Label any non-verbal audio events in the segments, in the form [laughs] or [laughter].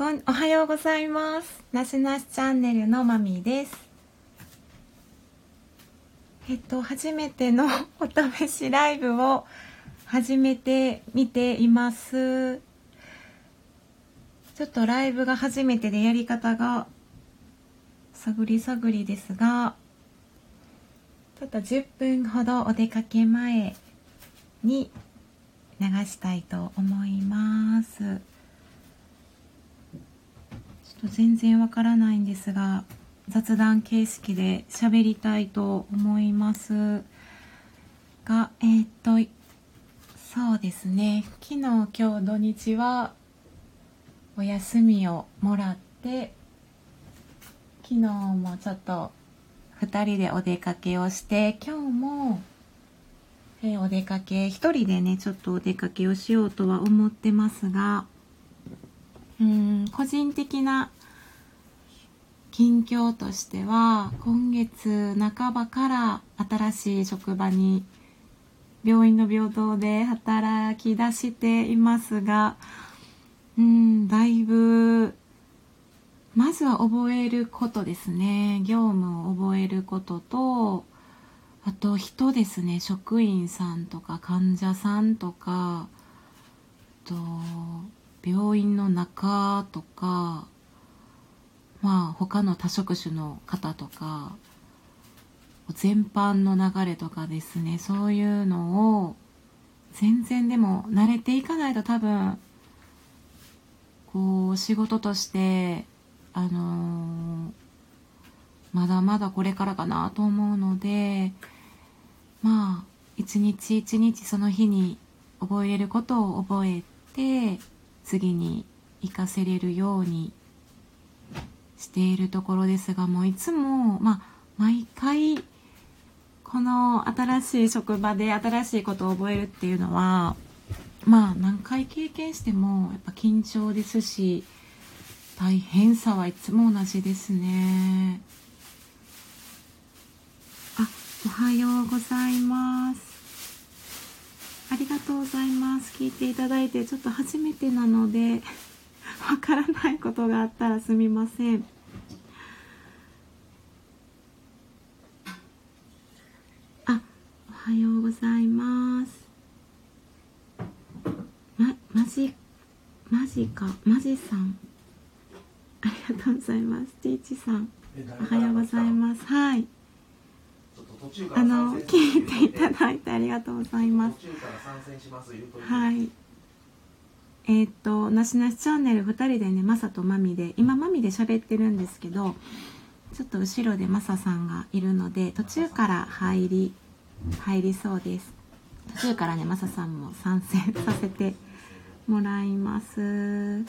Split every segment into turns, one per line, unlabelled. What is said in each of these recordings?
こんおはようございます。なしなしチャンネルのまみです。えっと初めての [laughs] お試しライブを始めてみています。ちょっとライブが初めてでやり方が探り探りですがちょっと10分ほどお出かけ前に流したいと思います。と全然わからないんですが雑談形式で喋りたいと思います。がえー、っとそうですね。昨日今日土日はお休みをもらって昨日もちょっと2人でお出かけをして今日もえー、お出かけ一人でねちょっとお出かけをしようとは思ってますがうん個人的な近況としては今月半ばから新しい職場に病院の病棟で働き出していますがうんだいぶまずは覚えることですね。業務を覚えることとあと人ですね。職員さんとか患者さんとかと病院の中とかまあ他の多職種の方とか全般の流れとかですねそういうのを全然でも慣れていかないと多分こう仕事としてあのーまだまだこれからかなと思うのでまあ一日一日その日に覚えれることを覚えて次に活かせれるようにしているところですがもういつもまあ毎回この新しい職場で新しいことを覚えるっていうのはまあ何回経験してもやっぱ緊張ですし大変さはいつも同じですね。あおはようございますありがとうございます。聞いていただいてちょっと初めてなので [laughs] わからないことがあったらすみません。あおはようございます。ま、まじマジか？マジさん。ありがとうございます。ティーチさん。おはようございます。はいあの聞いていただいてありがとうございます。はい。えっ、となしなしチャンネル2人でねマサとマミで今マミで喋ってるんですけどちょっと後ろでマサさんがいるので途中から入り入りそうです途中からねマサさんも参戦させてもらいます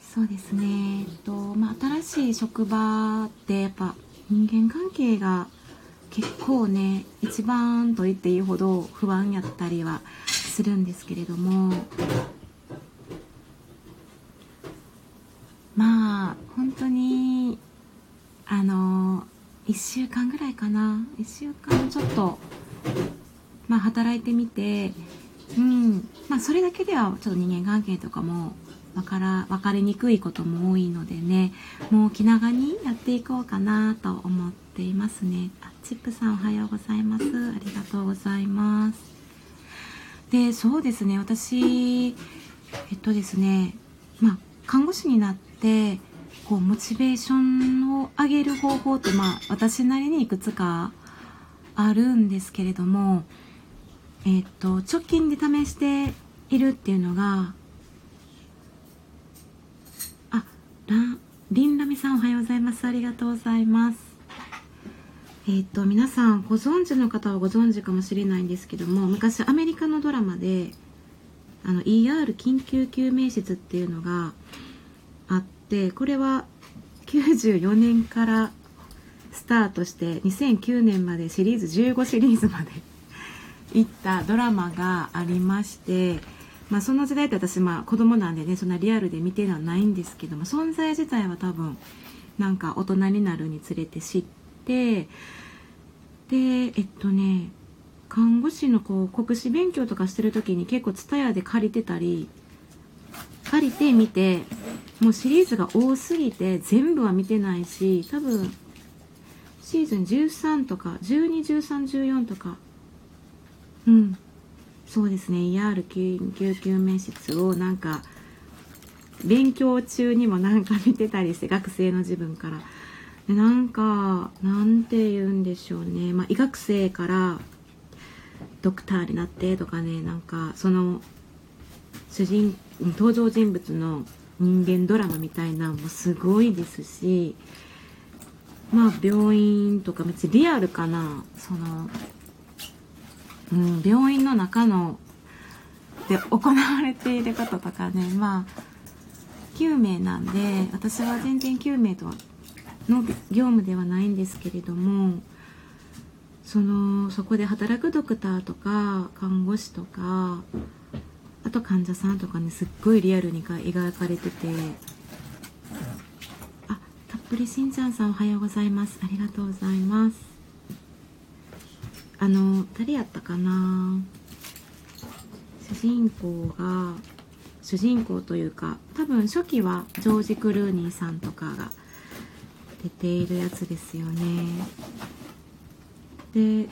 そうですねえっとまあ新しい職場ってやっぱ人間関係が結構ね一番と言っていいほど不安やったりはするんですけれどもまあ本当にあの1週間ぐらいかな。1週間ちょっとまあ働いてみてうん。まあそれだけではちょっと人間関係とかも分から分かりにくいことも多いのでねもう気長にやっていこうかなと思っていますね。あチップさんおはようございます。ありがとうございます。でそうですね私えっとですねまあ看護師になってこうモチベーションを上げる方法ってまあ私なりにいくつかあるんですけれどもえっと直近で試しているっていうのがあラリンラミさんおはようございます。ありがとうございます。えっ、と皆さんご存知の方はご存知かもしれないんですけども昔アメリカのドラマであの ER 緊急救命室っていうのがあってこれは94年からスタートして2009年までシリーズ15シリーズまで行ったドラマがありまして、まあ、その時代って私、まあ、子供なんでねそんなリアルで見てはないんですけども存在自体は多分なんか大人になるにつれて知ってでえっとね看護師のこう国試勉強とかしてる時に結構 TSUTAYA で借りてたり借りてみてもうシリーズが多すぎて全部は見てないし多分シーズン13とか121314とかうん。そうですね。ER 緊急救命室をなんか勉強中にもなんか見てたりして学生の自分から。でなんかなんて言うんでしょうね、まあ、医学生からドクターになってとかね。なんかその主人登場人物の人間ドラマみたいなもすごいですしまあ病院とか別にリアルかな。その、うん、病院の中ので行われていることとかねまあ救命なんで私は全然救命との業務ではないんですけれどもそのそこで働くドクターとか看護師とかあと患者さんとかねすっごいリアルに描かれててあたっぷりしんちゃんさんおはようございます。ありがとうございます。あの誰やったかな？主人公が主人公というか多分初期はジョージ・クルーニーさんとかが出ているやつですよね。で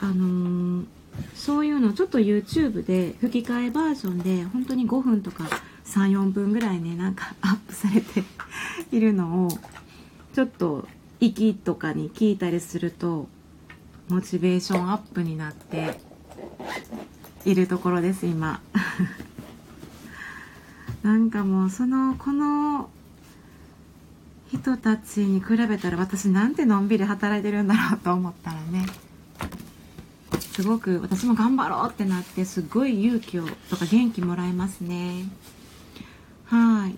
あのー、そういうのちょっと YouTube で吹き替えバージョンで本当に5分とか34分ぐらいねなんかアップされているのをちょっと息とかに聞いたりするとモチベーションアップになっているところです今。[laughs] なんかもうそのこの人たちに比べたら私なんてのんびり働いてるんだろうと思ったらねすごく私も頑張ろうってなってすごい勇気をとか元気もらえますね。はい。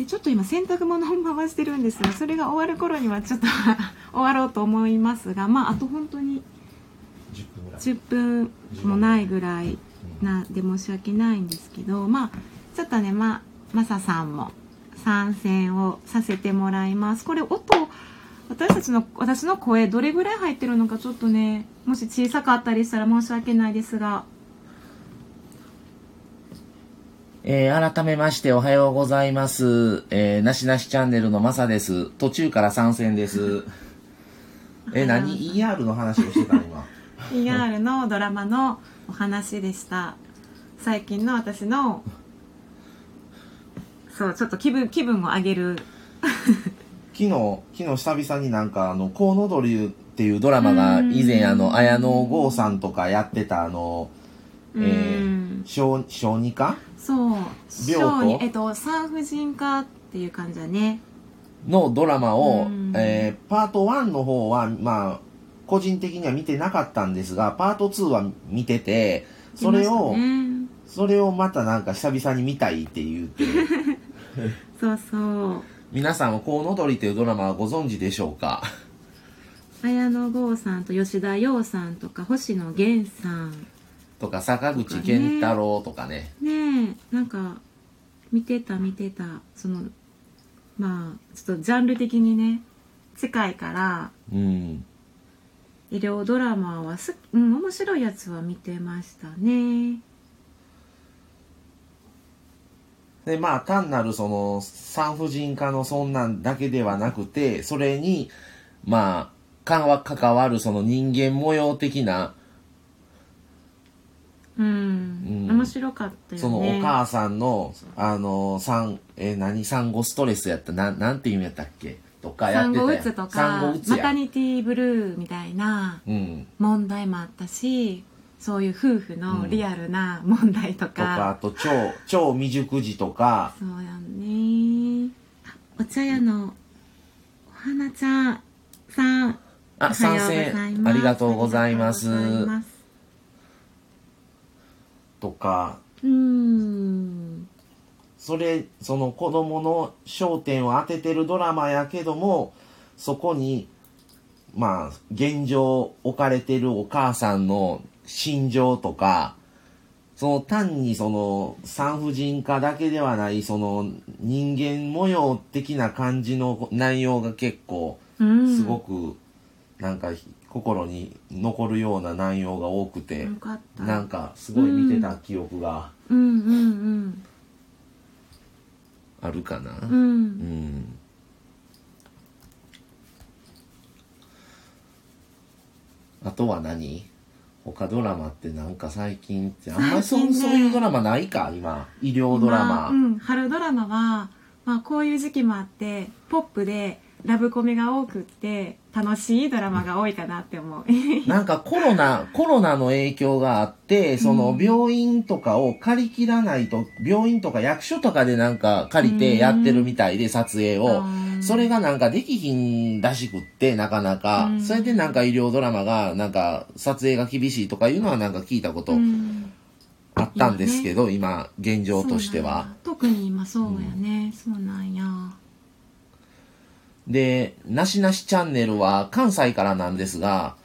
でちょっと今洗濯物を回してるんですがそれが終わる頃にはちょっと [laughs] 終わろうと思いますがまああと本当に10分もないぐらいなで申し訳ないんですけどまあちょっとねまマサさんも参戦をさせてもらいます。これ音私たちの私の声どれぐらい入ってるのかちょっとねもし小さかったりしたら申し訳ないですが
えー、改めましておはようございます。えー、なしなしチャンネルのまさです。途中から参戦です。[laughs] えー、何 ?ER の話をしてた今。
ER のドラマのお話でした。最近の私のそうちょっと気分気分を上げる [laughs]
昨日昨日久々になんかあの「コウノドリ」っていうドラマが以前あの綾野剛さんとかやってたあのえー、小小児科
そう。小児えっと産婦人科っていう感じだね。
のドラマを、えー、パート1の方はまあ個人的には見てなかったんですがパート2は見ててそれを、ね、それをまたなんか久々に見たいって言って。[laughs]
そうそう。
皆さんは「コウノドリ」というドラマはご存知でしょうか？
綾野剛さんと吉田羊さんとか星野源さん
とか坂口健太郎とかね。
ねえなんか見てた見てた。そのまあちょっとジャンル的にね世界から。
うん。
医療ドラマはす、うん、面白いやつは見てましたね。
で、まあ、単なるその産婦人科のそんなんだけではなくて、それに、まあ、関わるその人間模様的な、
うん、うん、面白かったよね。
そのお母さんの、あの、産、えー、何、産後ストレスやった、ななんていうんやったっけ？とか
やってた産後うつとか、マタニティブルーみたいな問題もあったし、そういう夫婦のリアルな問題とか、と
かあと超超未熟児とか。
そうやんね。お茶屋のお花ちゃんさん
あ参戦。ありがとうございますとか。
うん。
それその子供の焦点を当ててるドラマやけどもそこにまあ現状置かれてるお母さんの心情とか、その単にその産婦人科だけではないその人間模様的な感じの内容が結構すごくなんか心に残るような内容が多くてなんかすごい見てた記憶が
あ
あるかな？
う
うん。
ん。
あとは何？他ドラマってなんか最近ってあんまりそう,、
ね
そういうドラマないか？今医療ドラマ、
まあうん、春ドラマは、まあ、こういう時期もあってポップでラブコメが多くって楽しいドラマが多いかなって思う。
なんかコロナ、[laughs] コロナの影響があって、その病院とかを借り切らないと、病院とか役所とかでなんか借りてやってるみたいで、撮影を。
うん。
それがなんかできひんらしくって、なかなか。
う。ん。
それでなんか医療ドラマが、なんか撮影が厳しいとかいうのはなんか聞いたこと
うん。
あったんですけど、今、現状としては。
特に今そうやね、そうなんや
で、なしなしチャンネルは関西からなんですが、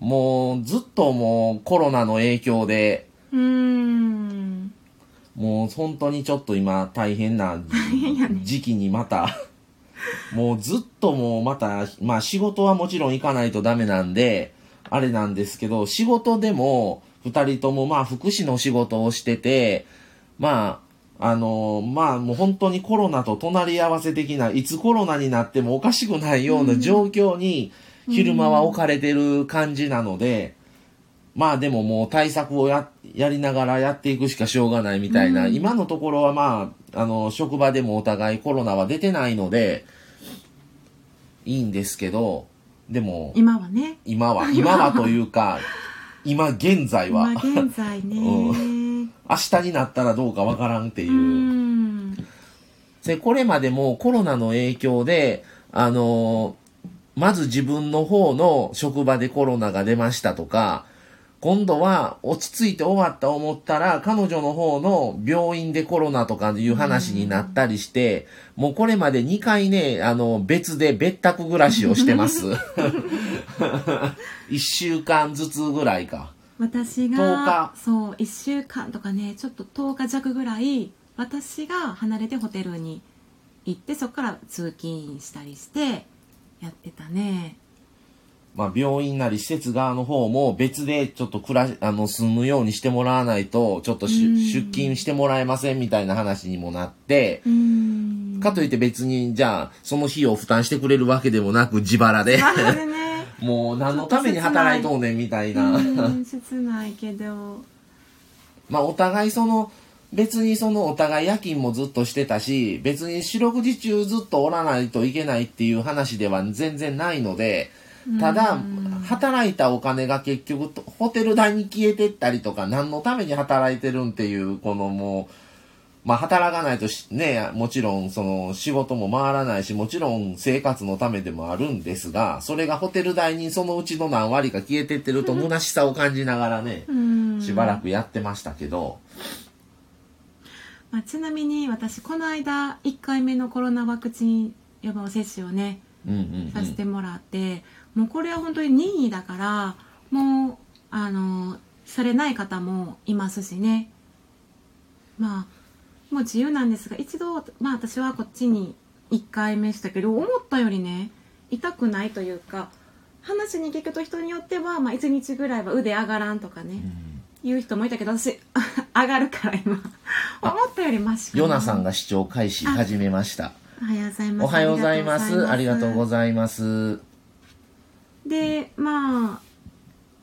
もうずっともうコロナの影響で、
うーん。
もう本当にちょっと今大変な時期にまた、もうずっともうまた、まあ仕事はもちろん行かないとダメなんで、あれなんですけど、仕事でも二人ともまあ福祉の仕事をしてて、まあ、あのまあもう本当にコロナと隣り合わせ的な、いつコロナになってもおかしくないような状況に昼間は置かれてる感じなので、まあでももう対策をや、やりながらやっていくしかしょうがないみたいな、今のところはまあ、あの、職場でもお互いコロナは出てないので、いいんですけど、でも、
今はね。
今は、今はというか、[laughs] 今現在は、
今現在ね [laughs]
明日になったらどうかわからんっていうう。
ん
で、これまでもコロナの影響で、あのまず自分の方の職場でコロナが出ましたとか、今度は落ち着いて終わった思ったら、彼女の方の病院でコロナとかいう話になったりして、もうこれまで2回ね、あの、別で別宅暮らしをしてます。[laughs] [laughs] 1週間ずつぐらいか。
私
10
が
日。
そう1週間とかねちょっと10日弱ぐらい私が離れてホテルに行ってそこから通勤したりしてやってたね。
まあ、病院なり施設側の方も別でちょっと暮らし、あの、住むようにしてもらわないと、ちょっと出勤してもらえませんみたいな話にもなって、
うん。
かといって別に、じゃあ、その費用を負担してくれるわけでもなく自腹で、もう何のために働いとんねんみたいな。
うん切ないけど
まあ、お互いその、別にそのお互い夜勤もずっとしてたし、別に四六時中ずっとおらないといけないっていう話では全然ないので、ただ、働いたお金が結局、ホテル代に消えてったりとか、何のために働いてるんっていう、このもう、まあ、働かないとしね、もちろん、その、仕事も回らないし、もちろん生活のためでもあるんですが、それがホテル代にそのうちの何割か消えてってると、虚しさを感じながらね、
うん。
しばらくやってましたけど、
まあ、ちなみに私この間1回目のコロナワクチン予防接種をねさせてもらって、もうこれは本当に任意だからもうあのされない方もいますしね。まあもう自由なんですが一度まあ私はこっちに1回目したけど思ったよりね痛くないというか話に聞くと人によっては、まあ、1日ぐらいは腕上がらんとかね、言う人もいたけど私 [laughs] 上がるから今思ったよりマシ
ヨナさんが視聴開始始めました。
おはようございます
おはようございます。ありがとうご
い
ざいます。
ますでまあ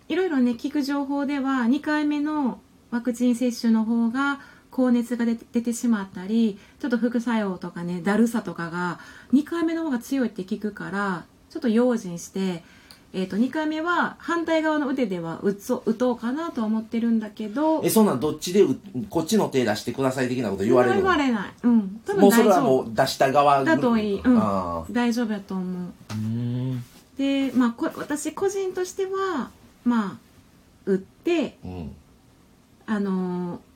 いろいろね聞く情報では2回目のワクチン接種の方が高熱が出て出てしまったりちょっと副作用とかねだるさとかが2回目の方が強いって聞くからちょっと用心して、えー、と2回目は反対側の腕では打つ打とうかなとは思ってるんだけど
え、そんなんどっちでうこっちの手出してください的なこと言われるの？
言われない。うん。多分
もうそれは
大丈夫
もう出した側？
だといい、うん。
あ、
大丈夫やと思う。で、まあ、こ私個人としてはまあ打って
うん。
あのー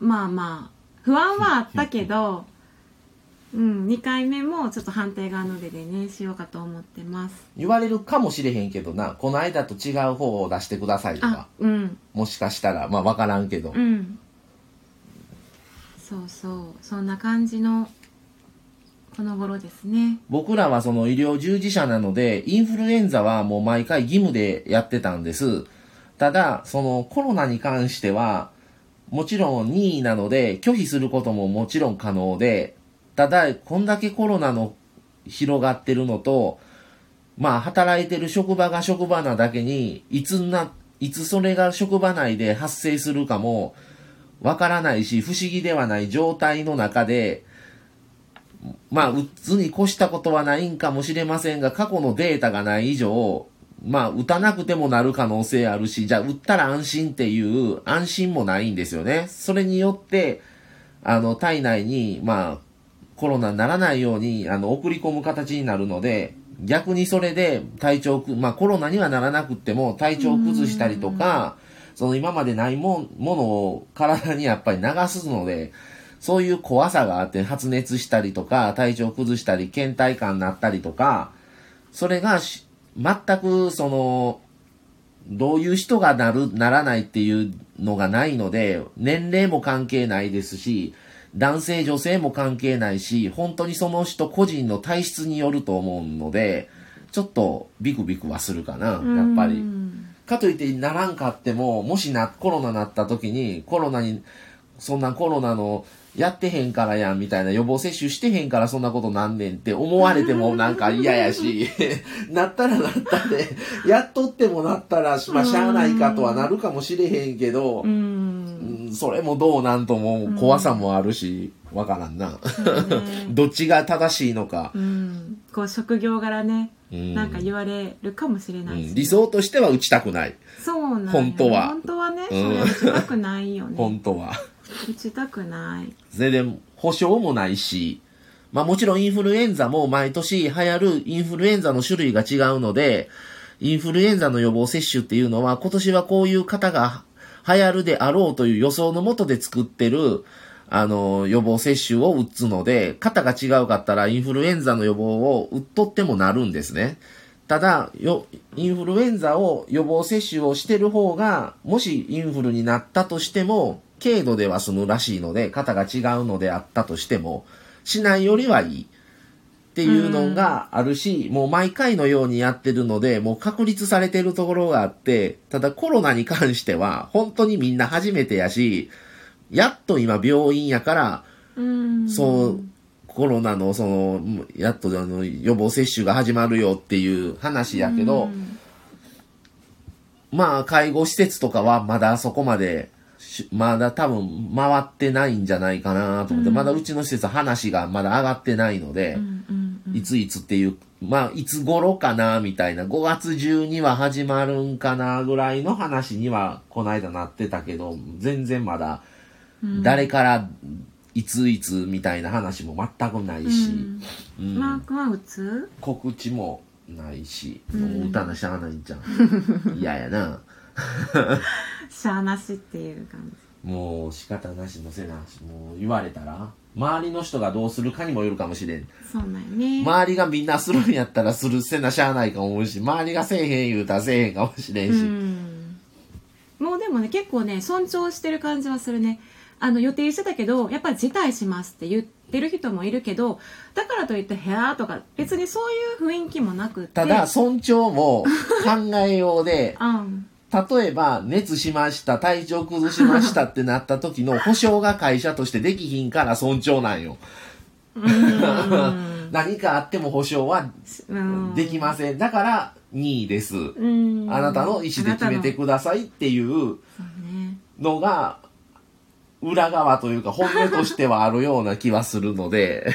まあまあ不安はあったけど、うん、2回目もちょっと反対側の腕でねしようかと思ってます。
言われるかもしれへんけどな、この間と違う方を出してくださいと
あ
か、
うん。
もしかしたら、まあわからんけど。
うん。そうそう。そんな感じのこの頃ですね。
僕らはその医療従事者なので、インフルエンザはもう毎回義務でやってたんです。ただ、そのコロナに関しては、もちろん任意なので拒否することももちろん可能で、ただ、こんだけコロナの広がってるのと、まあ、働いてる職場が職場なだけに、いつな、いつそれが職場内で発生するかも、わからないし、不思議ではない状態の中で、まあ、うつに越したことはないんかもしれませんが、過去のデータがない以上、まあ、打たなくてもなる可能性あるし、じゃあ、打ったら安心っていう安心もないんですよね。それによって、あの、体内に、まあ、コロナにならないように、あの、送り込む形になるので、逆にそれで体調く、まあ、コロナにはならなくっても体調を崩したりとか、その今までないもものを体にやっぱり流すので、そういう怖さがあって発熱したりとか、体調崩したり、倦怠感になったりとか、それが全くその、どういう人がなる、ならないっていうのがないので、年齢も関係ないですし、男性女性も関係ないし、本当にその人個人の体質によると思うので、ちょっとビクビクはするかな、やっぱり。かといってならんかっても、もしな、コロナなった時に、コロナに、そんなコロナのやってへんからやんみたいな予防接種してへんからそんなことなんねんって思われてもなんか嫌やし、[laughs] なったらなったで、やっとってもなったら、まあしゃあないかとはなるかもしれへんけど、うん、それもどうなんとも怖さもあるし、わからんな。[laughs] どっちが正しいのか。
うん、こう職業柄ね、なんか言われるかもしれないし、
理想としては打ちたくない。
そうなん
本当は。
本当はね、それ打ちたくないよね。[laughs]
本当は。
打ちたくない。
全然保証もないし、まあもちろんインフルエンザも毎年流行るインフルエンザの種類が違うので、インフルエンザの予防接種っていうのは今年はこういう方が流行るであろうという予想のもとで作ってる、あの、予防接種を打つので、型が違うかったらインフルエンザの予防を打っとってもなるんですね。ただ、よ、インフルエンザを予防接種をしてる方が、もしインフルになったとしても、軽度では済むらしいので、肩が違うのであったとしても、しないよりはいい。っていうのがあるし、もう毎回のようにやってるので、もう確立されてるところがあって、ただコロナに関しては、本当にみんな初めてやし、やっと今病院やから、そう、コロナのその、やっとあの予防接種が始まるよっていう話やけど、まあ介護施設とかはまだそこまでまだ多分回ってないんじゃないかなと思って、うん、まだうちの施設話がまだ上がってないので、うんうんうん、いついつっていう、まあいつ頃かなみたいな、5月中には始まるんかなぐらいの話にはこの間なってたけど、全然まだ誰からいついつみたいな話も全くないし、
うん、マークは打つ
告知もないし、もう歌なしゃあないんじゃん。[laughs] 嫌やな。
しゃあなしっていう感
じ。もう仕方なしのせなし。もう言われたら周りの人がどうするかにもよるかもしれん。
そうなんよね。
周りがみんなするんやったらするせなしゃあないかも思うし周りがせえへん言うたらせえへんかもしれんし、ん、
もうでもね結構ね尊重してる感じはするね。あの予定してたけどやっぱり辞退しますって言ってる人もいるけどだからといって部屋とか別にそういう雰囲気もなくて。
ただ尊重も考えようで、うん例えば、熱しました、体調崩しましたってなった時の保証が会社としてできひんから尊重なんよ。[laughs] 何かあっても保証はできません。だから2位です。あなたの意思で決めてくださいっていうのが、裏側というか本音としてはあるような気はするので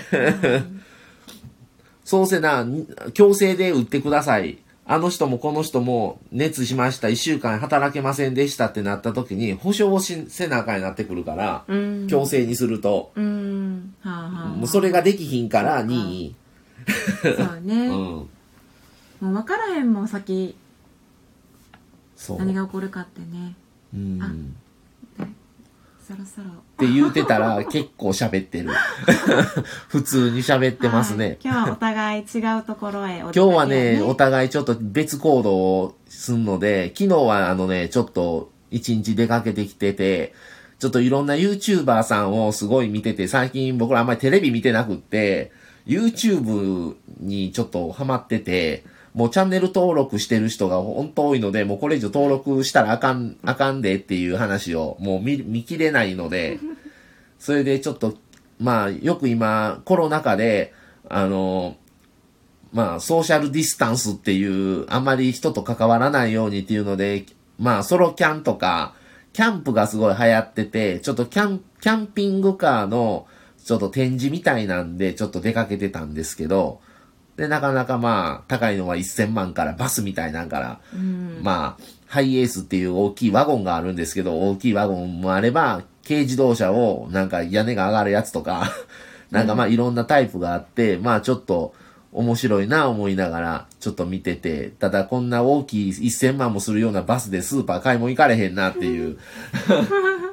[laughs] そうせな、強制で売ってください。あの人もこの人も熱しました、一週間働けませんでしたってなった時に、保証をしせなあかんになってくるから、強制にすると。もうそれができひんから2位。
そうね。[laughs] うん、もう分からへんもん、先。何が起こるかってね。うん。
そろそろ。って言うてたら [laughs] 結構喋ってる。[laughs] 普通に喋ってますね、はい、
今日はお互い違うところへ、
ね、今日はね、お互いちょっと別行動をすんので、昨日はあのね、ちょっと一日出かけてきてて、ちょっといろんな YouTuber さんをすごい見てて、最近僕らあんまりテレビ見てなくって、YouTube にちょっとハマってて、もうチャンネル登録してる人が本当多いので、もうこれ以上登録したらあかん、あかんでっていう話をもう見、見切れないので、[laughs] それでちょっとまあ、よく今、コロナ禍で、あの、まあ、ソーシャルディスタンスっていう、あんまり人と関わらないようにっていうので、まあ、ソロキャンとか、キャンプがすごい流行ってて、ちょっとキャン、キャンピングカーの、ちょっと展示みたいなんで、ちょっと出かけてたんですけど、で、なかなかまあ、高いのは1000万から、バスみたいなんから、まあ、ハイエースっていう大きいワゴンがあるんですけど、大きいワゴンもあれば、軽自動車をなんか屋根が上がるやつとか、[laughs] なんかまあいろんなタイプがあって、まあちょっと面白いな思いながらちょっと見てて、ただこんな大きい1000万もするようなバスでスーパー買い物行かれへんなっていう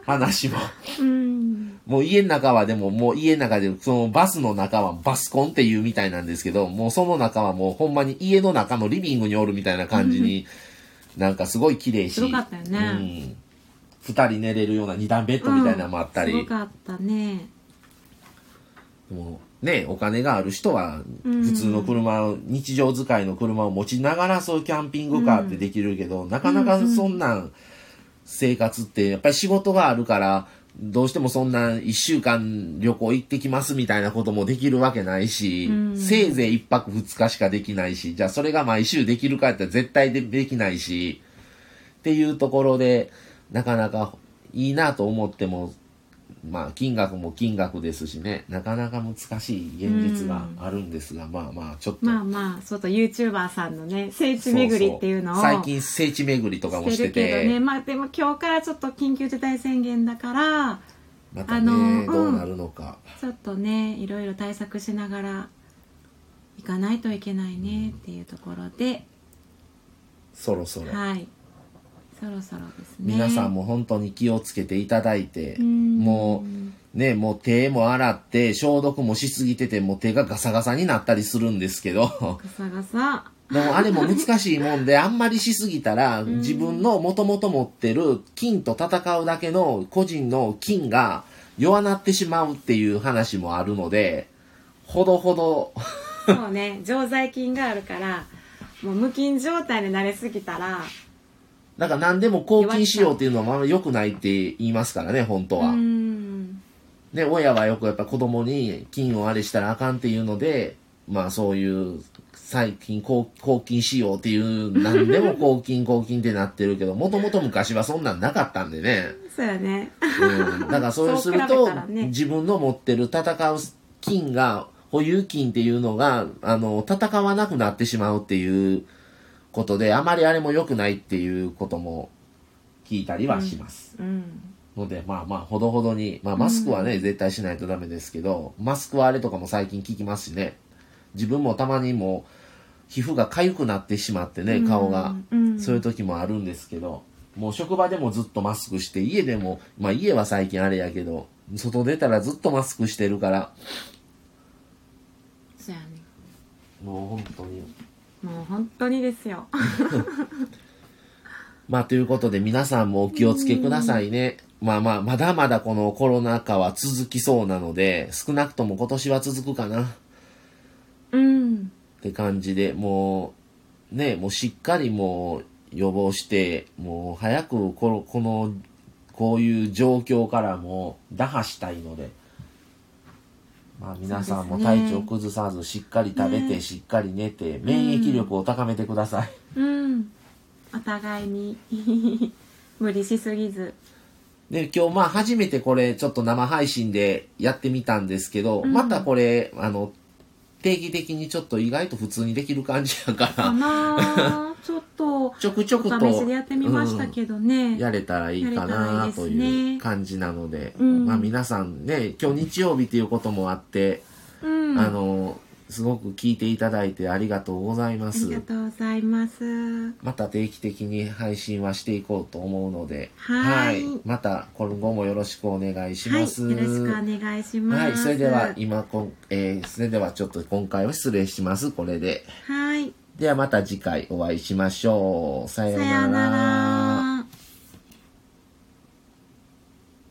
話も。
うん。
もう家の中はでももう家の中で、そのバスの中はバスコンっていうみたいなんですけど、もうその中はもうほんまに家の中のリビングにおるみたいな感じに、なんかすごい綺麗し。
すごかったよね
うん。二人寝れるような二段ベッドみたいなのもあったり。
すごかったね。
もうね、お金がある人は、普通の車を、日常使いの車を持ちながらそういうキャンピングカーってできるけど、なかなかそんなん生活って、やっぱり仕事があるから、どうしてもそんな一週間旅行行ってきますみたいなこともできるわけないし、せいぜい一泊二日しかできないし、じゃあそれが毎週できるかって絶対でできないし、っていうところで、なかなかいいなと思っても、まあ、金額も金額ですしね、なかなか難しい現実があるんですが、まあまあ、ちょっと。
まあまあ、そうと YouTuber さんのね、聖地巡りっていうのを。
そうそう最近聖地巡りとかもして
してるけど
て、
ね。まあでも今日からちょっと緊急事態宣言だから、
また
あの
ね、
うん
どうなるのか。
ちょっとね、いろいろ対策しながら行かないといけないねっていうところで、
そろそろ。
はい。そろそろですね。
皆さんも本当に気をつけていただいて、
ん。
もう、ね、もう手も洗って、消毒もしすぎてて、もう手がガサガサになったりするんですけど、
ガサガサ。
でもあれも難しいもんで、[laughs] あんまりしすぎたら、自分の元々持ってる金と戦うだけの個人の金が弱なってしまうっていう話もあるので、ほどほど、
そうね、常在菌があるから、もう無菌状態になりすぎたら、
なんか何でも抗菌しようっていうのはまあ良くないって言いますからね、本当
う
は。
ん。
で、親はよくやっぱ子供に菌をあれしたらあかんっていうので、まあそういう最近抗抗菌しようっていう、何でも抗菌抗菌ってなってるけど、もともと昔はそんなんなかったんでね。
そうやね。
うん。だからそうすると、
ね
自分の持ってる戦う菌が、保有菌っていうのが、あの、戦わなくなってしまうっていうことで、あまりあれも良くないっていうことも聞いたりはします。
うん。
ので、まあまあ、ほどほどに、まあマスクはね、絶対しないとダメですけど、マスクはあれとかも最近聞きますしね。自分もたまにもう、皮膚が痒くなってしまってね、顔が。
うん
そういう時もあるんですけど、もう職場でもずっとマスクして、家でも、まあ家は最近あれやけど、外出たらずっとマスクしてるから、
そうやね。
もう本当に。
もう本当にですよ。[laughs]
まあということで皆さんもお気をつけくださいね。まあまあ、まだまだこのコロナ禍は続きそうなので、少なくとも今年は続くかな。
うん。
って感じで、もう、ね、もうしっかりもう予防して、もう早くこの、この、こういう状況からも打破したいので、まあ皆さんも体調崩さず、しっかり食べて、
ね
しっかり寝て、免疫力を高めてください。
うん。お互いに [laughs] 無理しすぎず。
で、今日まあ初めてこれちょっと生配信でやってみたんですけど、またこれ、あの、定期的にちょっと意外と普通にできる感じやか、
からなちょっと、
ちょくちょくと、
お試しでやってみましたけどね。
やれたらいいか
やれたらいです
ないという
ね
感じなので、
うん
まあ皆さんね、今日日曜日ということもあって、
うん。
あの、すごく聞いていただいてありがとうございます
あり。がとうございます。
また定期的に配信はしていこうと思うので、
はい
また今後もよろしくお願いし
はい。よろ
ます。
しくお願いします。
はい、それでは今こん、えーそれではちょっと今回は失礼します。これで。
はい。
ではまた次回お会いしましょう。
さようなら